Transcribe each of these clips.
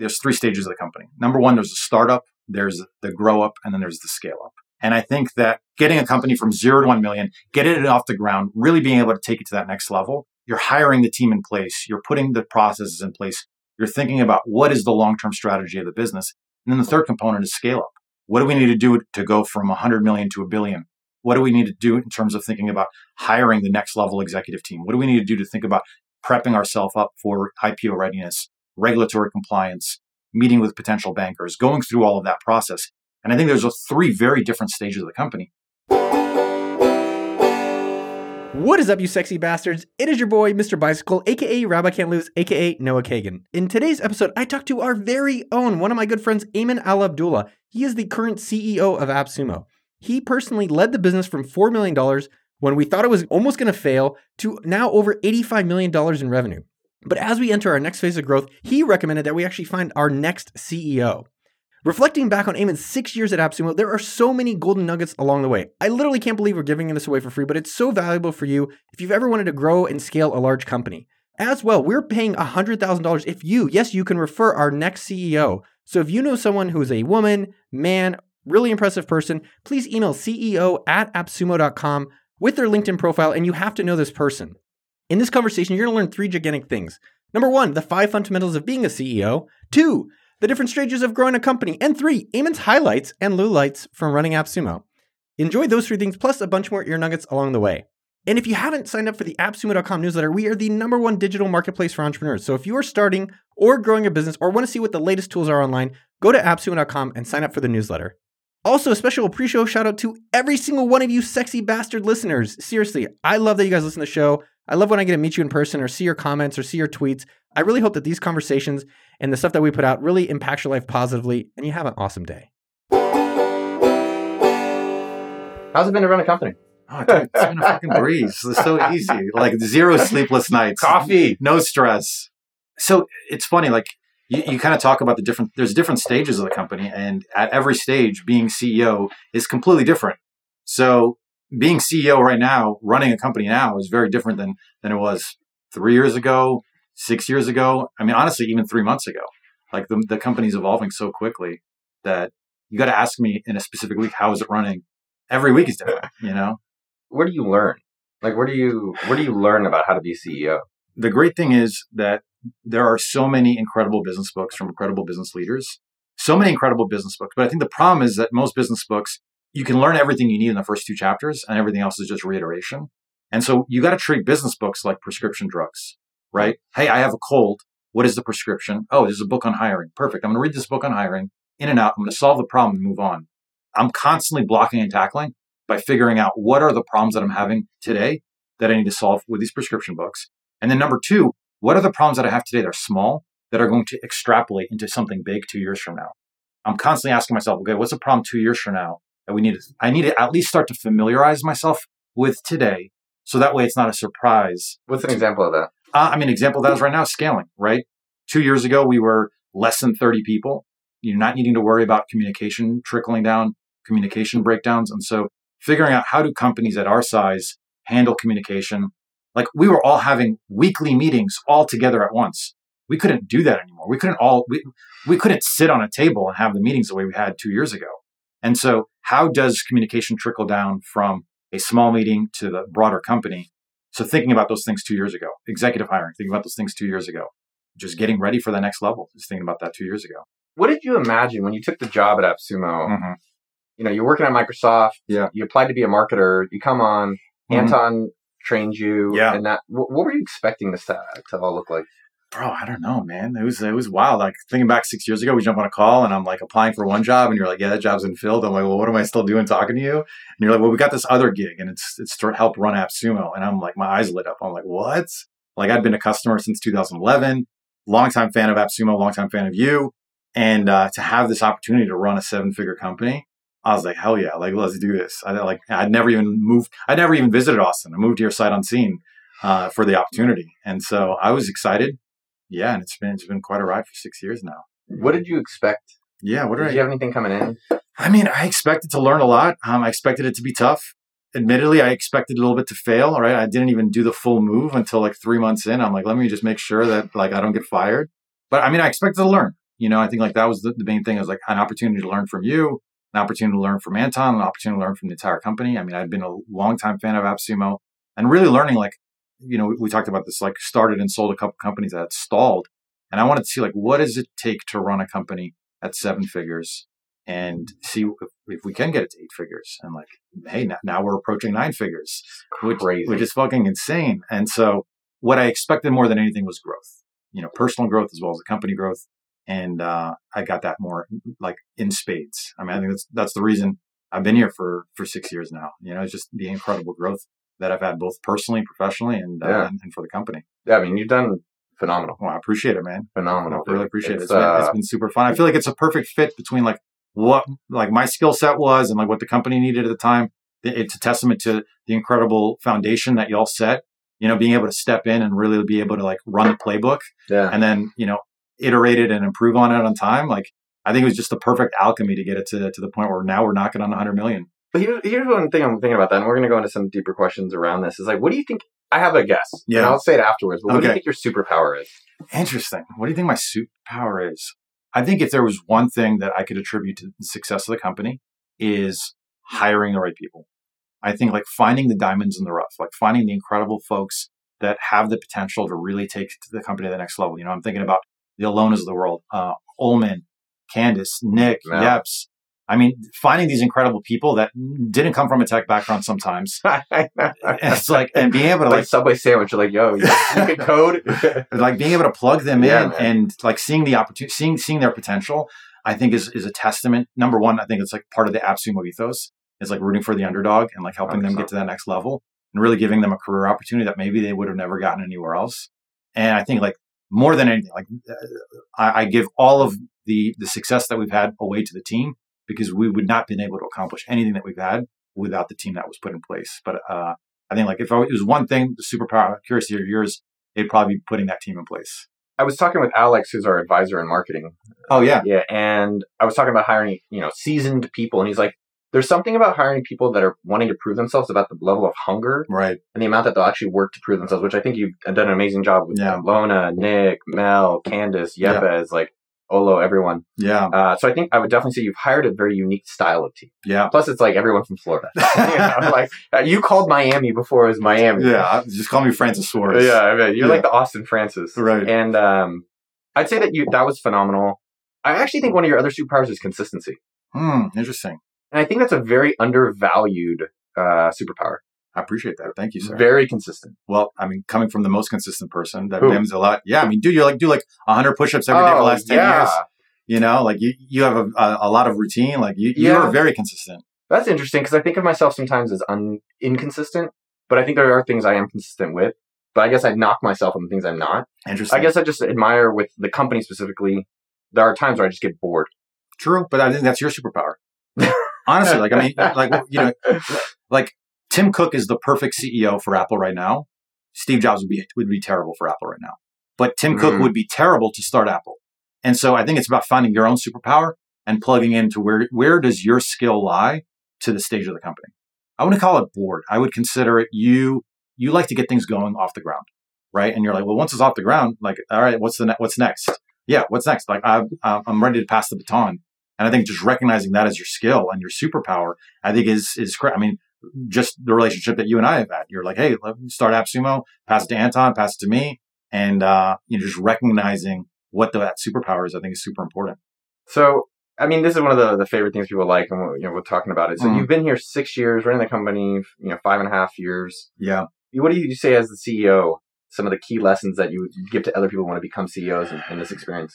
there's three stages of the company. Number one, there's the startup, there's the grow up, and then there's the scale up. And I think that getting a company from zero to 1 million, getting it off the ground, really being able to take it to that next level, you're hiring the team in place, you're putting the processes in place, you're thinking about what is the long term strategy of the business. And then the third component is scale up. What do we need to do to go from 100 million to a billion? What do we need to do in terms of thinking about hiring the next level executive team? What do we need to do to think about prepping ourselves up for IPO readiness, regulatory compliance, meeting with potential bankers, going through all of that process? And I think there's three very different stages of the company. What is up, you sexy bastards? It is your boy, Mr. Bicycle, aka Rabbi Can't Lose, aka Noah Kagan. In today's episode, I talked to our very own, one of my good friends, Ayman Al Abdullah. He is the current CEO of AppSumo. He personally led the business from $4 million when we thought it was almost going to fail to now over $85 million in revenue. But as we enter our next phase of growth, he recommended that we actually find our next CEO. Reflecting back on Ayman's six years at AppSumo, there are so many golden nuggets along the way. I literally can't believe we're giving this away for free, but it's so valuable for you if you've ever wanted to grow and scale a large company. As well, we're paying $100,000 if you, yes, you can refer our next CEO. So if you know someone who is a woman, man, really impressive person, please email CEO at appsumo.com with their LinkedIn profile, and you have to know this person. In this conversation, you're gonna learn three gigantic things. Number one, the five fundamentals of being a CEO. Two, the different stages of growing a company, and three, Ayman's highlights and lowlights from running AppSumo. Enjoy those three things, plus a bunch more ear nuggets along the way. And if you haven't signed up for the AppSumo.com newsletter, we are the number one digital marketplace for entrepreneurs. So if you are starting or growing a business or want to see what the latest tools are online, go to AppSumo.com and sign up for the newsletter. Also, a special pre-show shout out to every single one of you sexy bastard listeners. Seriously, I love that you guys listen to the show. I love when I get to meet you in person or see your comments or see your tweets. I really hope that these conversations and the stuff that we put out really impacts your life positively and you have an awesome day. How's it been to run a company? Oh, dude, it's been a fucking breeze. It's so easy. Like zero sleepless nights. Coffee. No stress. So it's funny, like you, you kind of talk about the different there's different stages of the company and at every stage being ceo is completely different so being ceo right now running a company now is very different than than it was three years ago six years ago i mean honestly even three months ago like the, the company's evolving so quickly that you got to ask me in a specific week how is it running every week is different you know Where do you learn? Like, where do you where do you learn about how to be CEO? the great thing is that there are so many incredible business books from incredible business leaders, so many incredible business books. But I think the problem is that most business books, you can learn everything you need in the first two chapters and everything else is just reiteration. And so you got to treat business books like prescription drugs, right? Hey, I have a cold. What is the prescription? Oh, there's a book on hiring. Perfect. I'm going to read this book on hiring in and out. I'm going to solve the problem and move on. I'm constantly blocking and tackling by figuring out what are the problems that I'm having today that I need to solve with these prescription books. And then number two, what are the problems that I have today that are small that are going to extrapolate into something big two years from now? I'm constantly asking myself, okay, what's the problem two years from now that we need to, I need to at least start to familiarize myself with today. So that way it's not a surprise. What's an example of that? Uh, I mean, example of that is right now scaling, right? Two years ago, we were less than 30 people. You're not needing to worry about communication trickling down, communication breakdowns. And so figuring out how do companies at our size handle communication like we were all having weekly meetings all together at once. We couldn't do that anymore. We couldn't all, we, we couldn't sit on a table and have the meetings the way we had two years ago. And so how does communication trickle down from a small meeting to the broader company? So thinking about those things two years ago, executive hiring, thinking about those things two years ago, just getting ready for the next level, just thinking about that two years ago. What did you imagine when you took the job at AppSumo? Mhm. You know, you're working at Microsoft. Yeah. You applied to be a marketer. You come on. Mhm. Anton trained you. Yeah. And that. What, what were you expecting this to, to all look like? Bro, I don't know, man. It was it was wild. Like thinking back six years ago, we jump on a call and I'm like applying for one job, and you're like, "Yeah, that job's filled." I'm like, "Well, what am I still doing talking to you?" And you're like, "Well, we got this other gig, and it's it's to help run AppSumo." And I'm like, my eyes lit up. I'm like, "What?" Like I'd been a customer since 2011, longtime fan of AppSumo, longtime fan of you, and uh, to have this opportunity to run a seven figure company, I was like, "Hell yeah!" Like let's do this. I like I'd never even moved. I'd never even visited Austin. I moved here sight unseen uh, for the opportunity, and so I was excited yeah, and it's been it's been quite a ride for six years now. What did you expect? Yeah, what Did did you have anything coming in? I mean, I expected to learn a lot. Um, I expected it to be tough. Admittedly, I expected a little bit to fail. Right, I didn't even do the full move until like three months in. I'm like, let me just make sure that like I don't get fired. But I mean, I expected to learn. You know, I think like that was the, the main thing. It was like an opportunity to learn from you, an opportunity to learn from Anton, an opportunity to learn from the entire company. I mean, I've been a long time fan of AppSumo and really learning like, you know, we talked about this, like started and sold a couple companies that stalled. And I wanted to see like, what does it take to run a company at seven figures and see if, if we can get it to eight figures. And like, hey, now, now we're approaching nine figures, which, Crazy. which is fucking insane. And so what I expected more than anything was growth, you know, personal growth as well as the company growth. And uh, I got that more like in spades. I mean, I think that's that's the reason I've been here for for six years now. You know, it's just the incredible growth that I've had both personally, professionally, and uh, and, and for the company. yeah, I mean, you've done phenomenal, Well, I appreciate it, man. phenomenal. I really appreciate it. It's, It's been, uh, it's been super fun. I feel like it's a perfect fit between like what like my skill set was and like what the company needed at the time. It's a testament to the incredible foundation that y'all set. You know, being able to step in and really be able to like run the playbook yeah. and then you know iterate it and improve on it on time. Like I think it was just the perfect alchemy to get it to to the point where now we're knocking on 100 million. But here's, here's one thing I'm thinking about that, and we're going to go into some deeper questions around this. Is like, what do you think? I have a guess. Yeah. And I'll say it afterwards. But what do you think your superpower is? Interesting. What do you think my superpower is? I think if there was one thing that I could attribute to the success of the company is hiring the right people. I think like finding the diamonds in the rough, like finding the incredible folks that have the potential to really take the company to the next level. You know, I'm thinking about the Alonas of the world, uh, Ullman, Candace, Nick, Yeah. Yeps. I mean, finding these incredible people that didn't come from a tech background sometimes. it's like, and being able to like like Subway sandwich. You're like, yo, you, can code. like being able to plug them Yeah, in man. and like seeing the opportunity, seeing seeing their potential, I think is is a testament. Number one, I think it's like part of the AppSumo ethos is like rooting for the underdog and like helping them 100%. get to that next level and really giving them a career opportunity that maybe they would have never gotten anywhere else. And I think like more than anything, like uh, I, I give all of the the success that we've had away to the team because we would not been able to accomplish anything that we've had without the team that was put in place. But uh, I think like if I, it was one thing, the superpower, curiosity of yours, it'd probably be putting that team in place. I was talking with Alex, who's our advisor in marketing. Oh yeah, Yeah, and I was talking about hiring, you know, seasoned people, and he's like, "There's something about hiring people that are wanting to prove themselves about the level of hunger right. and the amount that they'll actually work to prove themselves." Which I think you've done an amazing job with Yeah. Lona, Nick, Mel, Candace, Yeah. Yepes, like Olo, everyone. Yeah, Uh, so I think I would definitely say you've hired a very unique style of team. yeah, Plus, it's like everyone from Florida. you know, like uh, you called Miami before it was Miami. yeah. Just call me Francis Suarez. yeah. I mean, you're Yeah. like the Austin Francis, Right. And um, I'd say that you that was phenomenal. I actually think one of your other superpowers is consistency, Hmm. Interesting. and I think that's a very undervalued uh, superpower. I appreciate that. Thank you, sir. Very consistent. well, I mean, coming from the most consistent person, that Who? means a lot. Yeah, I mean, dude, you're like do like 100 push-ups every day for the oh, last 10 Oh, yeah. years. You know, like you you have a, a, a lot of routine. Like you Yeah. you're very consistent. That's interesting because I think of myself sometimes as un- inconsistent, but I think there are things I am consistent with. But I guess I knock myself on the things I'm not. Interesting. I guess I just admire with the company specifically. There are times where I just get bored. True, but I think that's your superpower. Honestly, like I mean, like you know, like Tim Cook is the perfect CEO for Apple right now. Steve Jobs would be would be terrible for Apple right now, but Tim Cook Mm. would be terrible to start Apple. And so I think it's about finding your own superpower and plugging into where where does your skill lie to the stage of the company. I wouldn't call it bored. I would consider it you you like to get things going off the ground, right? And you're like, well, once it's off the ground, like, all right, what's the ne- what's next? Yeah, what's next? Like, I'm I'm ready to pass the baton. And I think just recognizing that as your skill and your superpower, I think is is great. I mean, just the relationship that you and I have had. You're like, hey, let me start AppSumo, pass it to Anton, pass it to me, and uh, you know, just recognizing what the, that superpower is. I think is super important. So, I mean, this is one of the, the favorite things people like, and you know, we're talking about it. So, Mhm. you've been here six years, running the company, you know, five and a half years. Yeah. What do you say as the CEO? Some of the key lessons that you would give to other people who want to become CEOs in, in this experience.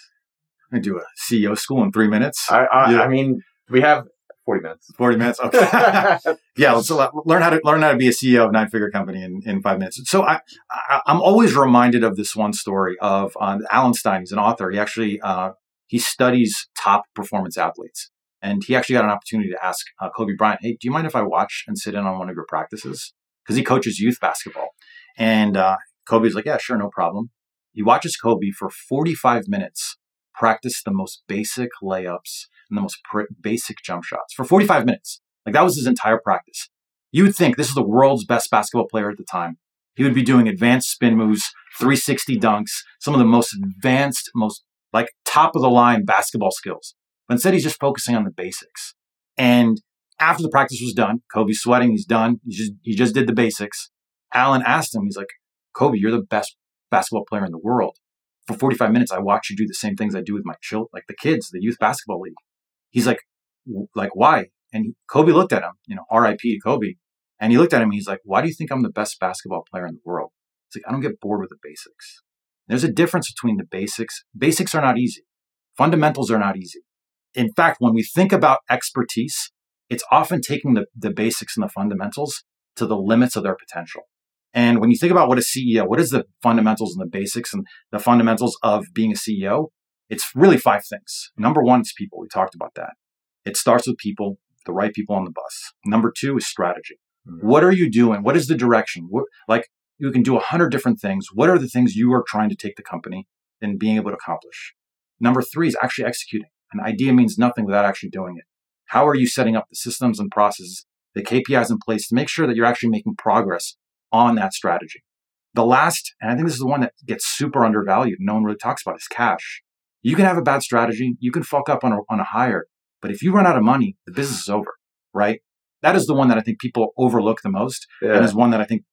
I do a CEO school in three minutes, I, I, Yeah. I mean, we have forty minutes. forty minutes. Okay. yeah, let's learn how to learn how to be a CEO of nine figure company in, in five minutes. So I, I I'm always reminded of this one story of uh, Alan Stein. He's an author. He actually uh, he studies top performance athletes, and he actually got an opportunity to ask uh, Kobe Bryant, "Hey, do you mind if I watch and sit in on one of your practices?" Because he coaches youth basketball, and uh, Kobe's like, "Yeah, sure, no problem." He watches Kobe for 45 minutes practice the most basic layups and the most pr- basic jump shots for 45 minutes. Like that was his entire practice. You would think this is the world's best basketball player at the time. He would be doing advanced spin moves, 360 dunks, some of the most advanced, most like top of the line basketball skills. But instead, he's just focusing on the basics. And after the practice was done, Kobe's sweating. He's done. He just, he just did the basics. Alan asked him, he's like, Kobe, you're the best basketball player in the world. For 45 minutes, I watch you do the same things I do with my children, like the kids, the youth basketball league. He's like, like, why? And Kobe looked at him, you know, RIP to Kobe. And he looked at him and he's like, why do you think I'm the best basketball player in the world? It's like, I don't get bored with the basics. There's a difference between the basics. Basics are not easy. Fundamentals are not easy. In fact, when we think about expertise, it's often taking the, the basics and the fundamentals to the limits of their potential. And when you think about what a CEO, what is the fundamentals and the basics and the fundamentals of being a CEO? It's really five things. Number one, it's people. We talked about that. It starts with people, the right people on the bus. Number two is strategy. Mm-hmm. What are you doing? What is the direction? What, like you can do a hundred different things. What are the things you are trying to take the company and being able to accomplish? Number three is actually executing. An idea means nothing without actually doing it. How are you setting up the systems and processes, the KPIs in place to make sure that you're actually making progress on that strategy? The last, and I think this is the one that gets super undervalued, no one really talks about, is cash. You can have a bad strategy, you can fuck up on a, on a hire, but if you run out of money, the business is over, right? That is the one that I think people overlook the most, yeah. and is one that I think,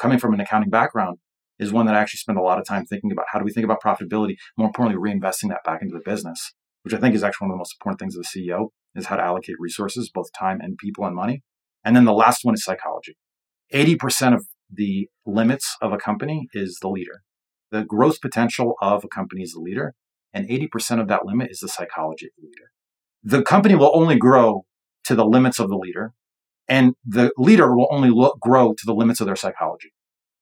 coming from an accounting background, is one that I actually spend a lot of time thinking about. How do we think about profitability? More importantly, reinvesting that back into the business, which I think is actually one of the most important things of the CEO is how to allocate resources, both time and people and money. And then the last one is psychology. 80% of the limits of a company is the leader. The growth potential of a company is the leader, and 80% of that limit is the psychology of the leader. The company will only grow to the limits of the leader, and the leader will only look, grow to the limits of their psychology.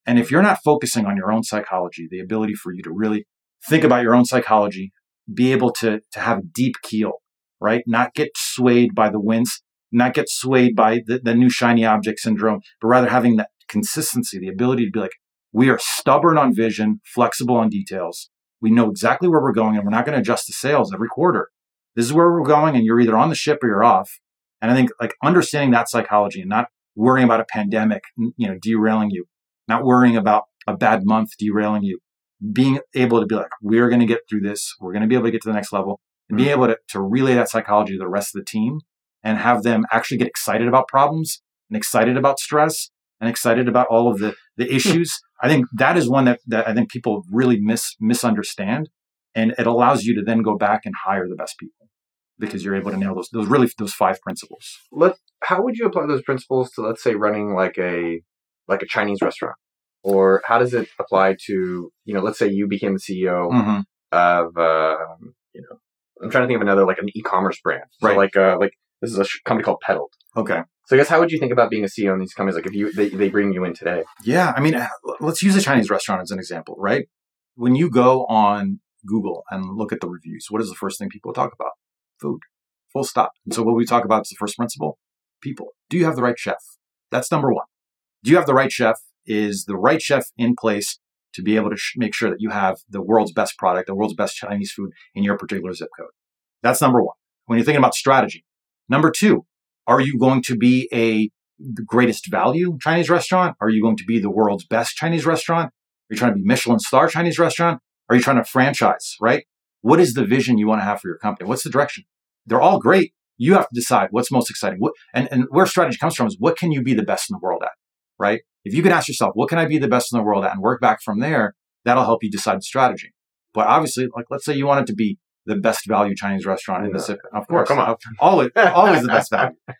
And if you're not focusing on your own psychology, the ability for you to really think about your own psychology, be able to, to have a deep keel, right? Not get swayed by the winds, not get swayed by the, the new shiny object syndrome, but rather having that consistency, the ability to be like, we are stubborn on vision, flexible on details. We know exactly where we're going and we're not going to adjust the sales every quarter. This is where we're going and you're either on the ship or you're off. And I think like understanding that psychology and not worrying about a pandemic, you know, derailing you, not worrying about a bad month derailing you, being able to be like, we're going to get through this. We're going to be able to get to the next level and being mm-hmm. able to, to relay that psychology to the rest of the team and have them actually get excited about problems and excited about stress and excited about all of the, the issues. I think that is one that, that I think people really mis, misunderstand. And it allows you to then go back and hire the best people because you're able to nail those, those really, those five principles. Let, how would you apply those principles to, let's say, running like a, like a Chinese restaurant? Or how does it apply to, you know, let's say you became the CEO mm-hmm. of, uh, you know, I'm trying to think of another like an e-commerce brand. So right. Like uh like this is a sh- company called Peddled. Okay. So I guess how would you think about being a CEO in these companies? Like if you they, they bring you in today. Yeah, I mean, uh, let's use a Chinese restaurant as an example, right? When you go on Google and look at the reviews, what is the first thing people talk about? Food. Full stop. And so what we talk about is the first principle: people. Do you have the right chef? That's number one. Do you have the right chef? Is the right chef in place to be able to sh- make sure that you have the world's best product, the world's best Chinese food in your particular zip code. That's number one. When you're thinking about strategy. Number two, are you going to be a greatest value Chinese restaurant? Are you going to be the world's best Chinese restaurant? Are you trying to be Michelin star Chinese restaurant? Are you trying to franchise, right? What is the vision you want to have for your company? What's the direction? They're all great. You have to decide what's most exciting. What, and, and where strategy comes from is what can you be the best in the world at, right? If you can ask yourself, what can I be the best in the world at and work back from there, that'll help you decide the strategy. But obviously, like let's say you want it to be the best value Chinese restaurant in the city. Of course, come on, always, always the best value.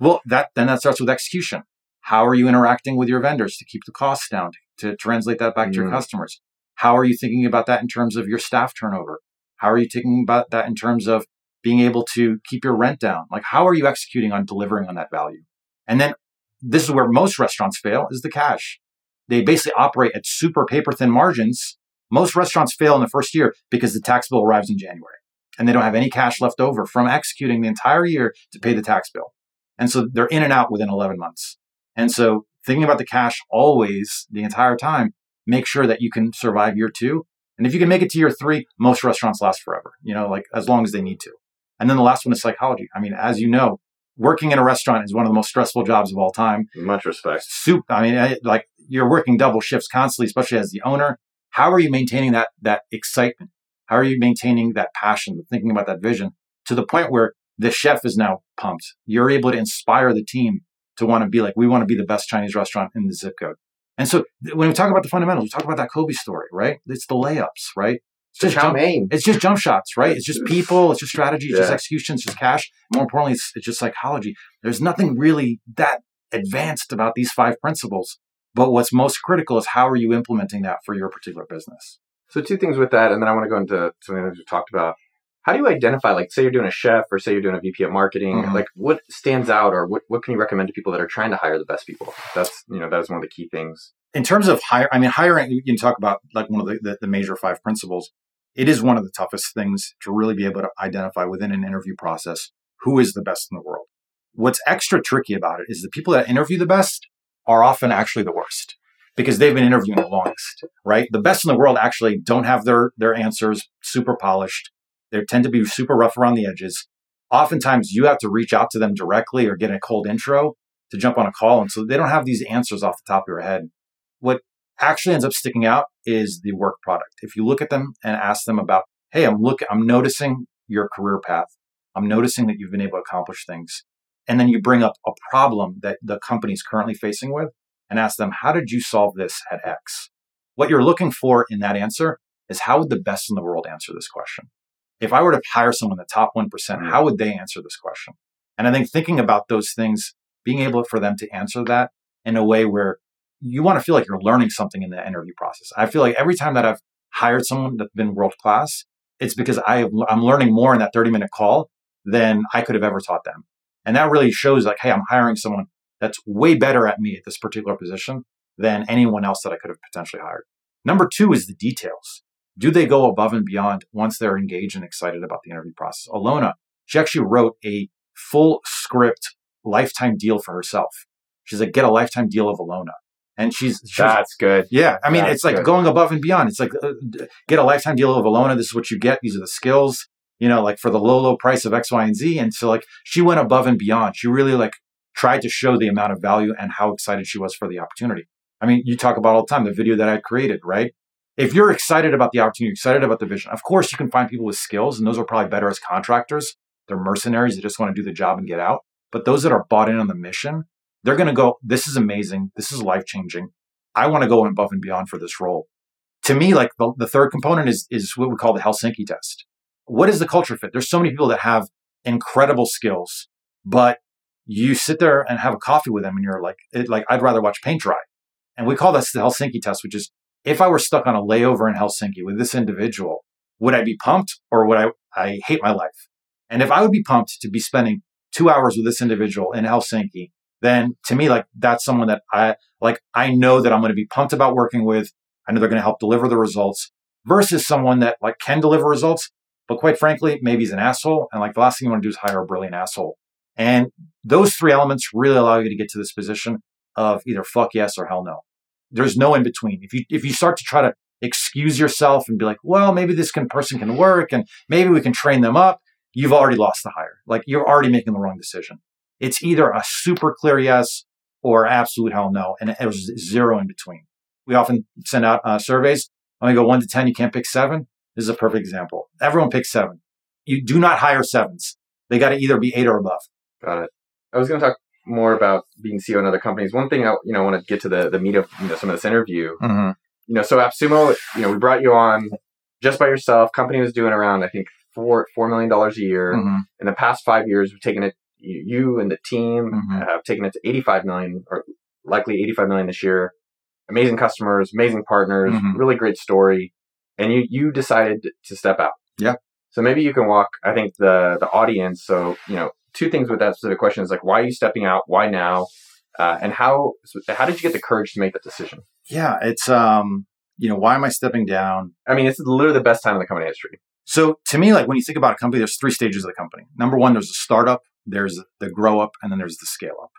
Well, that then that starts with execution. How are you interacting with your vendors to keep the costs down to translate that back mm. to your mm. customers? How are you thinking about that in terms of your staff turnover? How are you thinking about that in terms of being able to keep your rent down? Like, how are you executing on delivering on that value? And then this is where most restaurants fail is the cash. They basically operate at super paper thin margins. Most restaurants fail in the first year because the tax bill arrives in January and they don't have any cash left over from executing the entire year to pay the tax bill. And so they're in and out within 11 months. And so thinking about the cash always the entire time, make sure that you can survive year two. And if you can make it to year three, most restaurants last forever, you know, like as long as they need to. And then the last one is psychology. I mean, as you know, working in a restaurant is one of the most stressful jobs of all time. Much respect. Soup. I mean, I, like you're working double shifts constantly, especially as the owner. How are you maintaining that that excitement? How are you maintaining that passion, thinking about that vision to the point where the chef is now pumped? You're able to inspire the team to want to be like, we want to be the best Chinese restaurant in the zip code. And so when we talk about the fundamentals, we talk about that Kobe story, right? It's the layups, right? It's just jump, It's just jump shots, right? It's just people. It's just strategy. It's yeah. just execution. It's just cash. More importantly, it's, it's just psychology. There's nothing really that advanced about these five principles. But what's most critical is how are you implementing that for your particular business? So two things with that, and then I want to go into something that we talked about. How do you identify, like, say you're doing a chef or say you're doing a VP of marketing, mm-hmm. like what stands out or what, what can you recommend to people that are trying to hire the best people? That's, you know, that is one of the key things. In terms of hire, I mean, hiring, you can talk about like one of the, the, the major five principles. It is one of the toughest things to really be able to identify within an interview process who is the best in the world. What's extra tricky about it is the people that interview the best are often actually the worst because they've been interviewing the longest, right? The best in the world actually don't have their, their answers super polished. They tend to be super rough around the edges. Oftentimes you have to reach out to them directly or get a cold intro to jump on a call. And so they don't have these answers off the top of your head. What actually ends up sticking out is the work product. If you look at them and ask them about, Hey, I'm looking, I'm noticing your career path. I'm noticing that you've been able to accomplish things. And then you bring up a problem that the company is currently facing with and ask them, how did you solve this at X? What you're looking for in that answer is how would the best in the world answer this question? If I were to hire someone in the top 1%, mm-hmm. how would they answer this question? And I think thinking about those things, being able for them to answer that in a way where you want to feel like you're learning something in the interview process. I feel like every time that I've hired someone that's been world class, it's because I, I'm learning more in that 30 minute call than I could have ever taught them. And that really shows like, hey, I'm hiring someone that's way better at me at this particular position than anyone else that I could have potentially hired. Number two is the details. Do they go above and beyond once they're engaged and excited about the interview process? Alona, she actually wrote a full script lifetime deal for herself. She's like, get a lifetime deal of Alona. And she's, she's that's good. Yeah. I mean, that's it's like good. going above and beyond. It's like, uh, get a lifetime deal of Alona. This is what you get. These are the skills, you know, like for the low, low price of X, Y, and Z. And so like she went above and beyond. She really like tried to show the amount of value and how excited she was for the opportunity. I mean, you talk about all the time the video that I created, right? If you're excited about the opportunity, excited about the vision, of course you can find people with skills, and those are probably better as contractors. They're mercenaries, they just want to do the job and get out. But those that are bought in on the mission, they're going to go, this is amazing. This is life changing. I want to go above and beyond for this role. To me, like the, the third component is, is what we call the Helsinki test. What is the culture fit? There's so many people that have incredible skills, but you sit there and have a coffee with them and you're like, it, like, I'd rather watch paint dry. And we call this the Helsinki test, which is if I were stuck on a layover in Helsinki with this individual, would I be pumped or would I, I hate my life? And if I would be pumped to be spending two hours with this individual in Helsinki, then to me, like that's someone that I like, I know that I'm going to be pumped about working with. I know they're going to help deliver the results versus someone that like can deliver results, but quite frankly, maybe he's an asshole. And like the last thing you want to do is hire a brilliant asshole. And those three elements really allow you to get to this position of either fuck yes or hell no. There's no in between. If you if you start to try to excuse yourself and be like, well, maybe this can, person can work and maybe we can train them up, you've already lost the hire. Like you're already making the wrong decision. It's either a super clear yes or absolute hell no, and there's zero in between. We often send out uh, surveys. When we go one to ten, you can't pick seven. This is a perfect example. Everyone picks seven. You do not hire sevens. They got to either be eight or above. Got it. I was going to talk more about being CEO in other companies. One thing I you know want to get to the the meat of you know some of this interview. Mm-hmm. You know, so AppSumo, you know, we brought you on just by yourself. Company was doing around I think four four million dollars a year. Mm-hmm. In the past five years, we've taken it. You and the team mm-hmm. have taken it to eighty five million, or likely eighty five million this year. Amazing customers, amazing partners, mm-hmm. really great story. And you you decided to step out. Yeah. So maybe you can walk. I think the the audience. So you know, two things with that specific question is like, why are you stepping out? Why now? Uh, and how how did you get the courage to make that decision? Yeah, it's um, you know, why am I stepping down? I mean, it's literally the best time in the company history. So to me, like when you think about a company, there's three stages of the company. Number one, there's a startup, there's the grow up, and then there's the scale up.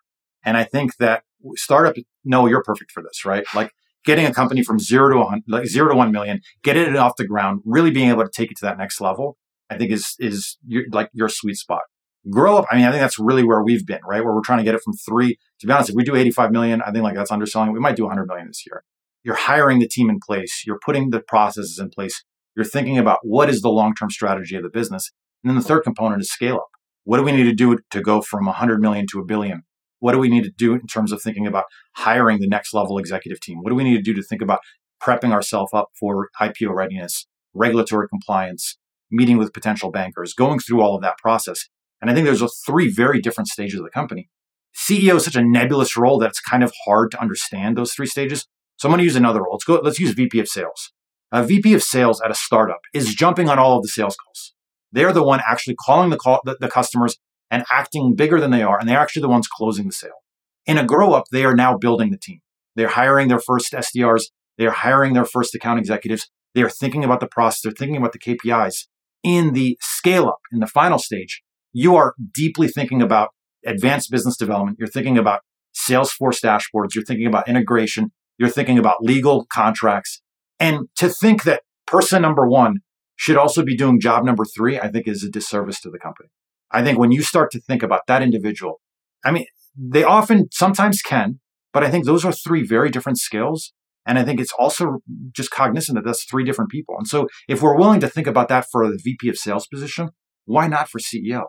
And I think that startup, no, you're perfect for this, right? Like getting a company from zero to one, like zero to one million, getting it off the ground, really being able to take it to that next level, I think is is your, like your sweet spot grow up. I mean, I think that's really where we've been, right? Where we're trying to get it from three. To be honest, if we do 85 million, I think like that's underselling. We might do 100 million this year. You're hiring the team in place. You're putting the processes in place. You're thinking about what is the long term strategy of the business. And then the third component is scale up. What do we need to do to go from 100 million to a billion? What do we need to do in terms of thinking about hiring the next level executive team? What do we need to do to think about prepping ourselves up for IPO readiness, regulatory compliance, meeting with potential bankers, going through all of that process? And I think there's three very different stages of the company. CEO is such a nebulous role that it's kind of hard to understand those three stages. So I'm going to use another role. Let's go. Let's use VP of sales. A VP of sales at a startup is jumping on all of the sales calls. They're the one actually calling the, call, the, the customers and acting bigger than they are. And they're actually the ones closing the sale. In a grow up, they are now building the team. They're hiring their first SDRs. They're hiring their first account executives. They are thinking about the process. They're thinking about the KPIs. In the scale up, in the final stage, you are deeply thinking about advanced business development. You're thinking about Salesforce dashboards. You're thinking about integration. You're thinking about legal contracts. And to think that person number one should also be doing job number three, I think is a disservice to the company. I think when you start to think about that individual, I mean, they often sometimes can, but I think those are three very different skills. And I think it's also just cognizant that that's three different people. And so if we're willing to think about that for the VP of sales position, why not for CEO?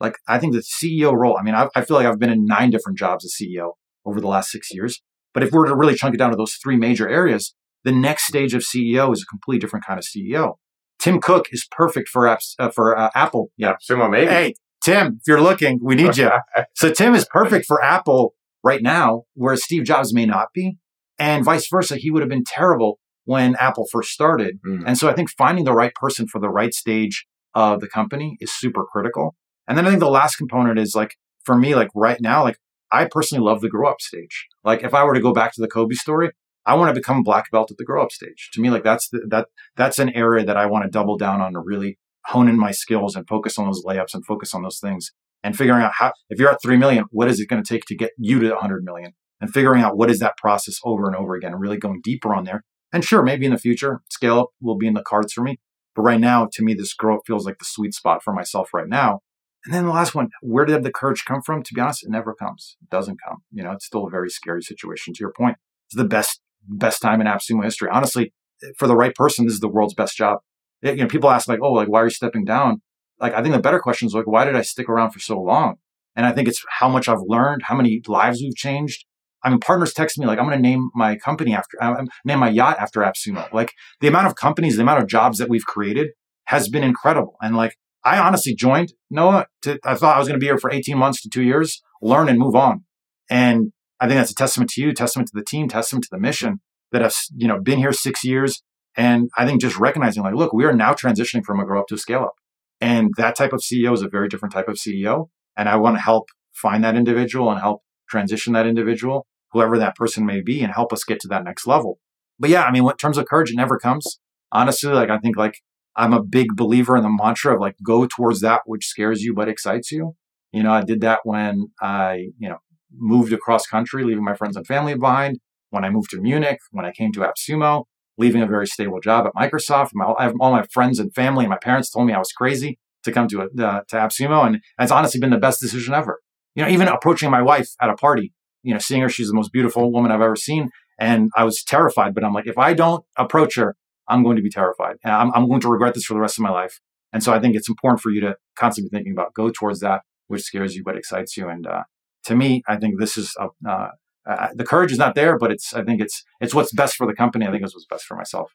Like, I think the CEO role, I mean, I, I feel like I've been in nine different jobs as CEO over the last six years. But if we we're to really chunk it down to those three major areas, the next stage of CEO is a completely different kind of CEO. Tim Cook is perfect for apps, uh, for uh, Apple. Yeah, Sumo maybe. Hey, Tim, if you're looking, we need you. so Tim is perfect for Apple right now, where Steve Jobs may not be, and vice versa. He would have been terrible when Apple first started. Mm. And so I think finding the right person for the right stage of the company is super critical. And then I think the last component is like for me, like right now, like I personally love the grow up stage. Like if I were to go back to the Kobe story, I want to become a black belt at the grow up stage. To me, like that's the, that that's an area that I want to double down on to really hone in my skills and focus on those layups and focus on those things and figuring out how, if you're at 3 million, what is it going to take to get you to 100 million and figuring out what is that process over and over again really going deeper on there. And sure, maybe in the future, scale up will be in the cards for me. But right now, to me, this growth feels like the sweet spot for myself right now. And then the last one, where did the courage come from? To be honest, it never comes. It doesn't come. You know, it's still a very scary situation. To your point, it's the best, best time in AppSumo history. Honestly, for the right person, this is the world's best job you know, people ask like, oh, like, why are you stepping down? Like, I think the better question is like, why did I stick around for so long? And I think it's how much I've learned, how many lives we've changed. I mean, partners text me like, I'm going to name my company after, I'm name my yacht after AppSumo. Like the amount of companies, the amount of jobs that we've created has been incredible. And like, I honestly joined Noah to, I thought I was going to be here for 18 months to two years, learn and move on. And I think that's a testament to you, testament to the team, testament to the mission that have, you know, been here six years, and I think just recognizing like, look, we are now transitioning from a grow up to a scale up. And that type of CEO is a very different type of CEO. And I want to help find that individual and help transition that individual, whoever that person may be, and help us get to that next level. But yeah, I mean, in terms of courage, it never comes. Honestly, like I think like I'm a big believer in the mantra of like go towards that which scares you but excites you. You know, I did that when I, you know, moved across country, leaving my friends and family behind. When I moved to Munich, when I came to AppSumo, leaving a very stable job at Microsoft. My, all my friends and family and my parents told me I was crazy to come to uh, to AppSumo, and it's honestly been the best decision ever. You know, even approaching my wife at a party, you know, seeing her, she's the most beautiful woman I've ever seen, and I was terrified. But I'm like, if I don't approach her, I'm going to be terrified. I'm, I'm going to regret this for the rest of my life. And so I think it's important for you to constantly be thinking about go towards that which scares you but excites you. And uh, to me, I think this is a, uh, uh, the courage is not there, but it's I think it's it's what's best for the company. I think it's what's best for myself.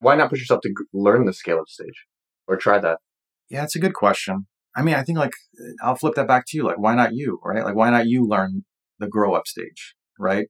Why not push yourself to learn the scale up stage or try that? Yeah, it's a good question. I mean, I think like I'll flip that back to you. Like, why not you? Right? Like, why not you learn the grow up stage? Right?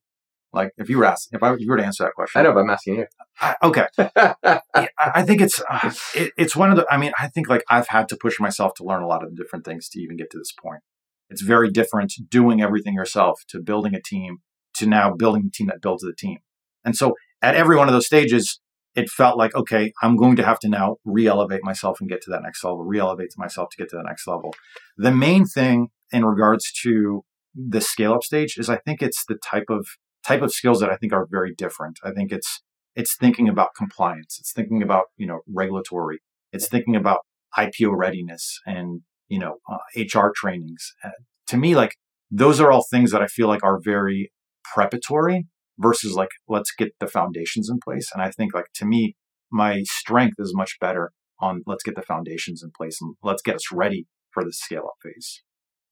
Like, if you were asked, if I you were to answer that question, I know, but I'm asking you. I, okay, yeah, I think it's uh, it, it's one of the. I mean, I think like I've had to push myself to learn a lot of different things to even get to this point. It's very different doing everything yourself to building a team to now building the team that builds the team. And so at every one of those stages, it felt like, okay, I'm going to have to now re elevate myself and get to that next level, re elevate myself to get to the next level. The main thing in regards to the scale up stage is I think it's the type of type of skills that I think are very different. I think it's it's thinking about compliance. It's thinking about you know regulatory. It's thinking about IPO readiness and you know uh, HR trainings. Uh, to me, like those are all things that I feel like are very preparatory versus like let's get the foundations in place. And I think like to me, my strength is much better on let's get the foundations in place and let's get us ready for the scale up phase.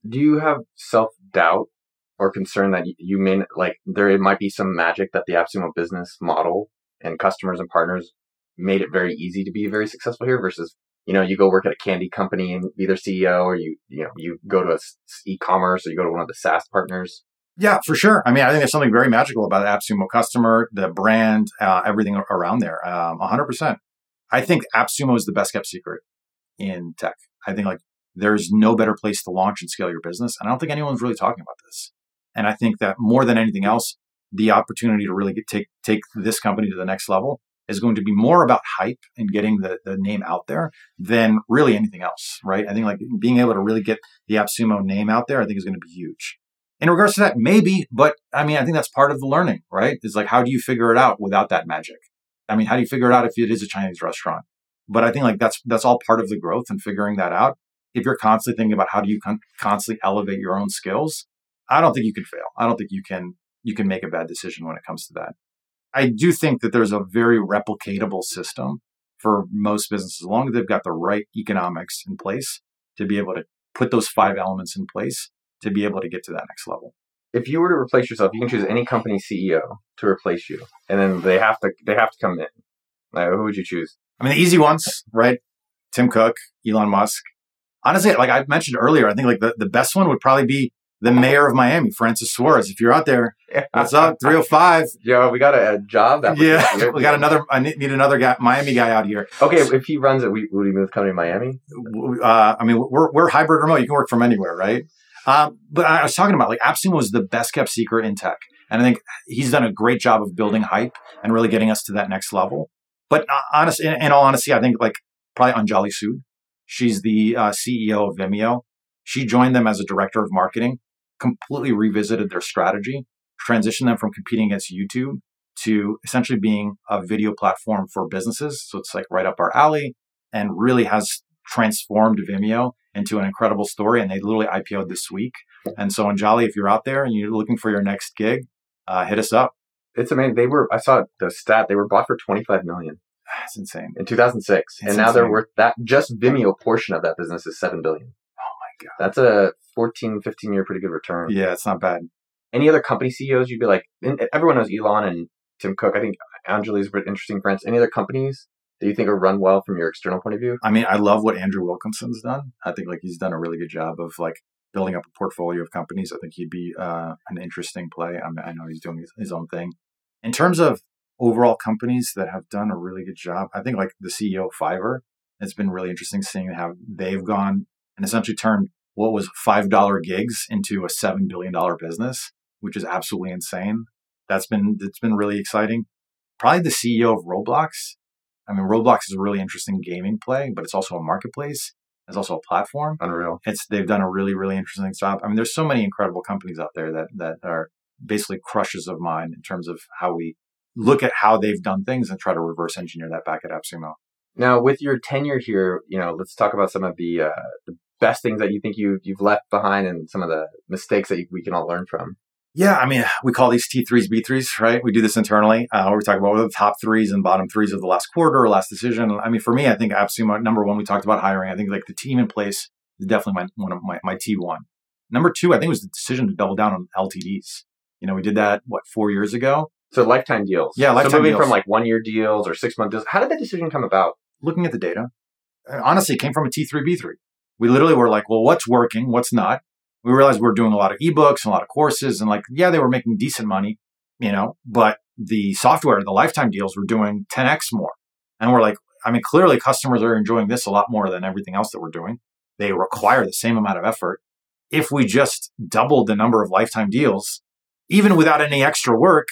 Do you have self doubt or concern that you may like there might be some magic that the AppSumo business model and customers and partners made it very easy to be very successful here versus you know you go work at a candy company and be their CEO or you you know you go to a e-commerce or you go to one of the SaaS partners. Yeah, for sure. I mean, I think there's something very magical about AppSumo customer, the brand, uh, everything around there. Um, 100%. I think AppSumo is the best kept secret in tech. I think like there's no better place to launch and scale your business. And I don't think anyone's really talking about this. And I think that more than anything else, the opportunity to really get, take take this company to the next level is going to be more about hype and getting the, the name out there than really anything else, right? I think like being able to really get the AppSumo name out there, I think is going to be huge. In regards to that, maybe, but I mean, I think that's part of the learning, right? Is like, how do you figure it out without that magic? I mean, how do you figure it out if it is a Chinese restaurant? But I think like that's, that's all part of the growth and figuring that out. If you're constantly thinking about how do you con- constantly elevate your own skills, I don't think you can fail. I don't think you can, you can make a bad decision when it comes to that. I do think that there's a very replicatable system for most businesses, as long as they've got the right economics in place to be able to put those five elements in place to be able to get to that next level. If you were to replace yourself, you can choose any company CEO to replace you, and then they have to they have to come in. Like, who would you choose? I mean, the easy ones, right? Tim Cook, Elon Musk. Honestly, like I mentioned earlier, I think like the, the best one would probably be the mayor of Miami, Francis Suarez. If you're out there, what's up? 305. Yo, we got a, a job. yeah, we got another. I need, another guy, Miami guy out here. Okay, if he runs it, would he move company to Miami? Uh, I mean, we're we're hybrid remote. You can work from anywhere, right? Um, but I was talking about like AppSumo was the best kept secret in tech, and I think he's done a great job of building hype and really getting us to that next level. But uh, honest, in, in all honesty, I think like probably Anjali Sood. She's the uh, CEO of Vimeo. She joined them as a director of marketing completely revisited their strategy, transitioned them from competing against YouTube to essentially being a video platform for businesses. So it's like right up our alley and really has transformed Vimeo into an incredible story. And they literally IPO'd this week. And so, Anjali, if you're out there and you're looking for your next gig, uh, hit us up. It's amazing. They were, I saw the stat, they were bought for 25 million. That's insane. In 2006. It's and now insane. they're worth that, just Vimeo portion of that business is 7 billion. God. That's a 14, 15 year pretty good return. Yeah, it's not bad. Any other company CEOs you'd be like, everyone knows Elon and Tim Cook. I think Anjali's a pretty interesting friends. Any other companies that you think are run well from your external point of view? I mean, I love what Andrew Wilkinson's done. I think like he's done a really good job of like building up a portfolio of companies. I think he'd be uh, an interesting play. I, mean, I know he's doing his, his own thing. In terms of overall companies that have done a really good job, I think like the CEO of Fiverr, it's been really interesting seeing how they've gone and essentially turned what was $5 gigs into a $7 billion business, which is absolutely insane. That's been, it's been really exciting. Probably the CEO of Roblox. I mean, Roblox is a really interesting gaming play, but it's also a marketplace. It's also a platform. Unreal. It's, they've done a really, really interesting job. I mean, there's so many incredible companies out there that, that are basically crushes of mine in terms of how we look at how they've done things and try to reverse engineer that back at AppSumo. Now, with your tenure here, you know, let's talk about some of the, uh, the best things that you think you you've left behind and some of the mistakes that you, we can all learn from? Yeah, I mean, we call these T3s B3s, right? We do this internally. Uh, we talk about what are the top threes and bottom threes of the last quarter or last decision. I mean, for me, I think AppSumo, number one, we talked about hiring. I think like the team in place is definitely my, one of my, my T1. Number two, I think was the decision to double down on LTDs. You know, we did that, what, four years ago? So lifetime deals. Yeah, lifetime so moving deals. from like one year deals or six month deals. How did that decision come about? Looking at the data. Honestly, it came from a T3, B3 we literally were like, well, what's working? What's not? We realized we are doing a lot of ebooks and a lot of courses and like, yeah, they were making decent money, you know, but the software, the lifetime deals were doing 10x more. And we're like, I mean, clearly customers are enjoying this a lot more than everything else that we're doing. They require the same amount of effort. If we just doubled the number of lifetime deals, even without any extra work,